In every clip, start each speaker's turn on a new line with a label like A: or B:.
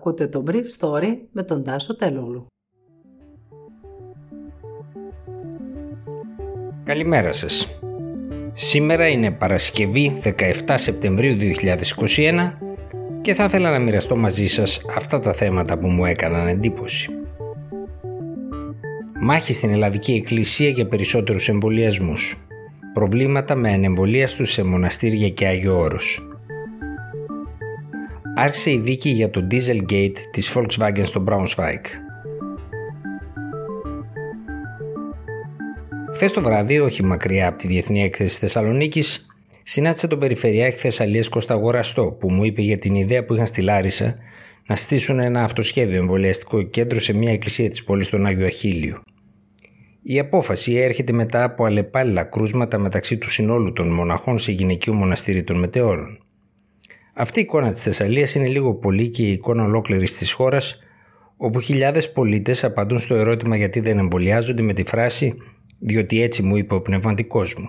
A: Ακούτε το Brief Story με τον Τάσο Τελούλου.
B: Καλημέρα σας. Σήμερα είναι Παρασκευή 17 Σεπτεμβρίου 2021 και θα ήθελα να μοιραστώ μαζί σας αυτά τα θέματα που μου έκαναν εντύπωση. Μάχη στην Ελλαδική Εκκλησία για περισσότερους εμβολιασμούς. Προβλήματα με ανεμβολίαστους σε μοναστήρια και Άγιο Όρος άρχισε η δίκη για το Dieselgate της Volkswagen στο Braunschweig. Χθες το βράδυ, όχι μακριά από τη Διεθνή Έκθεση Θεσσαλονίκης, συνάντησα τον Περιφερειάρχη Θεσσαλίας Κώστα Αγοραστό, που μου είπε για την ιδέα που είχαν στη Λάρισα να στήσουν ένα αυτοσχέδιο εμβολιαστικό κέντρο σε μια εκκλησία της πόλης στον Άγιο Αχίλιο. Η απόφαση έρχεται μετά από αλλεπάλληλα κρούσματα μεταξύ του συνόλου των μοναχών σε γυναικείο μοναστήρι των Μετεώρων. Αυτή η εικόνα της Θεσσαλίας είναι λίγο πολύ και η εικόνα ολόκληρης της χώρας όπου χιλιάδες πολίτες απαντούν στο ερώτημα γιατί δεν εμβολιάζονται με τη φράση «διότι έτσι μου είπε ο πνευματικός μου».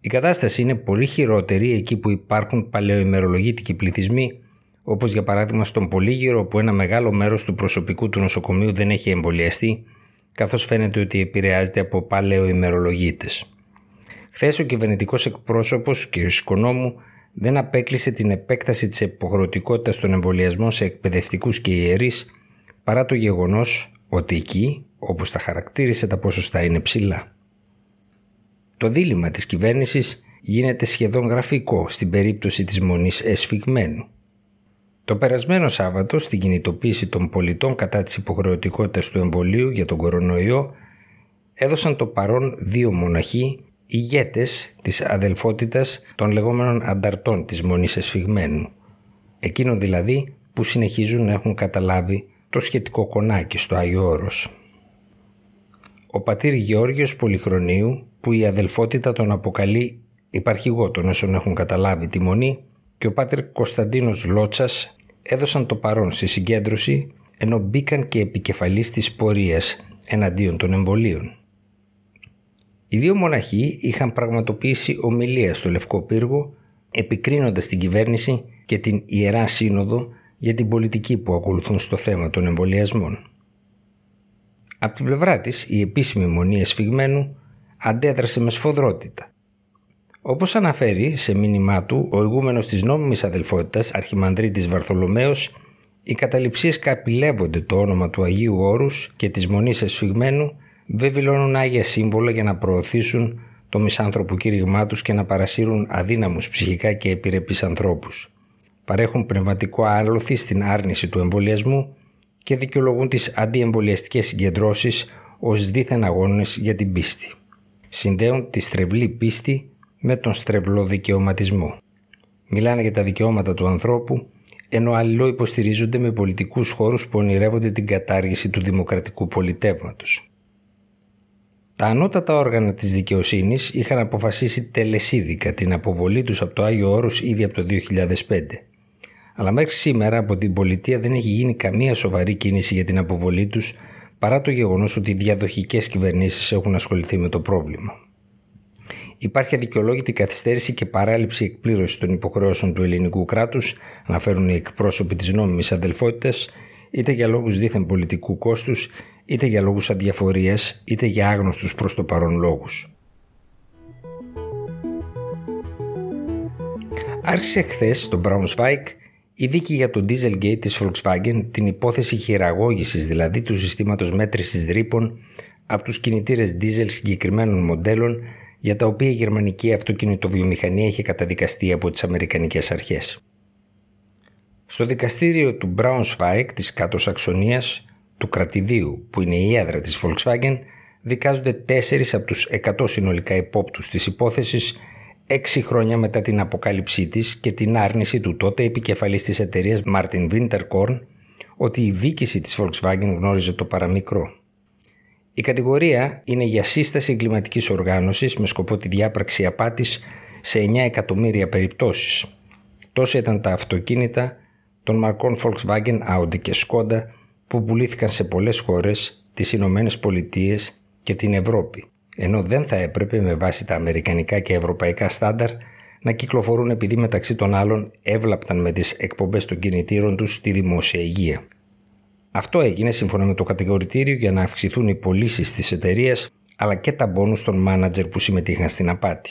B: Η κατάσταση είναι πολύ χειρότερη εκεί που υπάρχουν παλαιοημερολογήτικοι πληθυσμοί όπως για παράδειγμα στον Πολύγυρο όπου ένα μεγάλο μέρος του προσωπικού του νοσοκομείου δεν έχει εμβολιαστεί καθώς φαίνεται ότι επηρεάζεται από παλαιοημερολογίτες. Χθες ο κυβερνητικός εκπρόσωπος κ. Σκονόμου δεν απέκλεισε την επέκταση της υποχρεωτικότητας των εμβολιασμών σε εκπαιδευτικούς και ιερείς παρά το γεγονός ότι εκεί, όπως τα χαρακτήρισε, τα ποσοστά είναι ψηλά. Το δίλημα της κυβέρνησης γίνεται σχεδόν γραφικό στην περίπτωση της μονής εσφιγμένου. Το περασμένο Σάββατο, στην κινητοποίηση των πολιτών κατά της υποχρεωτικότητας του εμβολίου για τον κορονοϊό, έδωσαν το παρόν δύο μοναχοί ηγέτες της αδελφότητας των λεγόμενων ανταρτών της Μονής Εσφυγμένου. Εκείνο δηλαδή που συνεχίζουν να έχουν καταλάβει το σχετικό κονάκι στο Άγιο Όρος. Ο πατήρ Γεώργιος Πολυχρονίου που η αδελφότητα τον αποκαλεί υπαρχηγό των όσων έχουν καταλάβει τη Μονή και ο πάτερ Κωνσταντίνος Λότσας έδωσαν το παρόν στη συγκέντρωση ενώ μπήκαν και επικεφαλής της πορείας εναντίον των εμβολίων. Οι δύο μοναχοί είχαν πραγματοποιήσει ομιλία στο Λευκό Πύργο επικρίνοντας την κυβέρνηση και την Ιερά Σύνοδο για την πολιτική που ακολουθούν στο θέμα των εμβολιασμών. Από την πλευρά της, η επίσημη μονή εσφυγμένου αντέδρασε με σφοδρότητα. Όπως αναφέρει σε μήνυμά του ο ηγούμενος της νόμιμης αδελφότητας Αρχιμανδρίτης Βαρθολομαίος, οι καταληψίες καπηλεύονται το όνομα του Αγίου Όρους και της μονής εσφυγμένου βεβηλώνουν άγια σύμβολα για να προωθήσουν το μισάνθρωπο κήρυγμά τους και να παρασύρουν αδύναμους ψυχικά και επιρρεπείς ανθρώπους. Παρέχουν πνευματικό άλοθη στην άρνηση του εμβολιασμού και δικαιολογούν τις αντιεμβολιαστικές συγκεντρώσεις ως δίθεν αγώνες για την πίστη. Συνδέουν τη στρεβλή πίστη με τον στρεβλό δικαιωματισμό. Μιλάνε για τα δικαιώματα του ανθρώπου, ενώ αλληλό υποστηρίζονται με πολιτικούς χώρους που ονειρεύονται την κατάργηση του δημοκρατικού πολιτεύματος. Τα ανώτατα όργανα της δικαιοσύνης είχαν αποφασίσει τελεσίδικα την αποβολή τους από το Άγιο Όρος ήδη από το 2005. Αλλά μέχρι σήμερα από την πολιτεία δεν έχει γίνει καμία σοβαρή κίνηση για την αποβολή τους παρά το γεγονός ότι οι διαδοχικές κυβερνήσεις έχουν ασχοληθεί με το πρόβλημα. Υπάρχει αδικαιολόγητη καθυστέρηση και παράληψη εκπλήρωσης των υποχρεώσεων του ελληνικού κράτους, αναφέρουν οι εκπρόσωποι της νόμιμης αδελφότητας, είτε για λόγους δίθεν πολιτικού κόστους, είτε για λόγους αδιαφορίας, είτε για άγνωστους προς το παρόν λόγους. Άρχισε χθες στο Braunschweig η δίκη για το Dieselgate της Volkswagen, την υπόθεση χειραγώγησης δηλαδή του συστήματος μέτρησης ρήπων από τους κινητήρες diesel συγκεκριμένων μοντέλων για τα οποία η γερμανική αυτοκινητοβιομηχανία είχε καταδικαστεί από τις αμερικανικές αρχές. Στο δικαστήριο του Braunschweig της κάτω Σαξονίας, του κρατηδίου που είναι η έδρα της Volkswagen, δικάζονται τέσσερις από τους 100 συνολικά υπόπτους της υπόθεσης έξι χρόνια μετά την αποκάλυψή της και την άρνηση του τότε επικεφαλής της εταιρείας Martin Winterkorn ότι η δίκηση της Volkswagen γνώριζε το παραμικρό. Η κατηγορία είναι για σύσταση εγκληματικής οργάνωσης με σκοπό τη διάπραξη απάτης σε 9 εκατομμύρια περιπτώσεις. Τόσα ήταν τα αυτοκίνητα των μαρκών Volkswagen, Audi και Skoda που πουλήθηκαν σε πολλές χώρες, τις Ηνωμένες Πολιτείες και την Ευρώπη, ενώ δεν θα έπρεπε με βάση τα αμερικανικά και ευρωπαϊκά στάνταρ να κυκλοφορούν επειδή μεταξύ των άλλων έβλαπταν με τις εκπομπές των κινητήρων τους στη δημόσια υγεία. Αυτό έγινε σύμφωνα με το κατηγορητήριο για να αυξηθούν οι πωλήσεις τη εταιρεία αλλά και τα μπόνους των μάνατζερ που συμμετείχαν στην απάτη.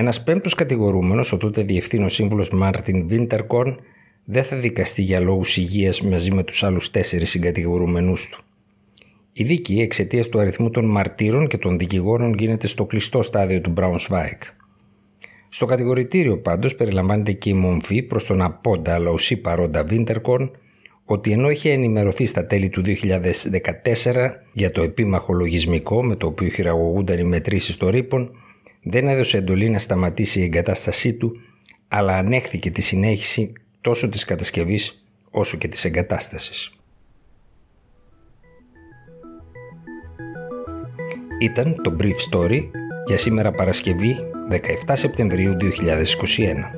B: Ένας πέμπτος κατηγορούμενος, ο τότε διευθύνων σύμβουλος Μάρτιν Βίντερκορν, δεν θα δικαστεί για λόγους υγείας μαζί με τους άλλους τέσσερις συγκατηγορούμενούς του. Η δίκη εξαιτίας του αριθμού των μαρτύρων και των δικηγόρων γίνεται στο κλειστό στάδιο του Braunschweig. Στο κατηγορητήριο πάντως περιλαμβάνεται και η μομφή προς τον απόντα αλλά ουσί παρόντα Βίντερκορν ότι ενώ είχε ενημερωθεί στα τέλη του 2014 για το επίμαχο λογισμικό με το οποίο χειραγωγούνταν οι μετρήσεις των ρήπων, δεν έδωσε εντολή να σταματήσει η εγκατάστασή του, αλλά ανέχθηκε τη συνέχιση τόσο της κατασκευής όσο και της εγκατάστασης. Ήταν το Brief Story για σήμερα Παρασκευή 17 Σεπτεμβρίου 2021.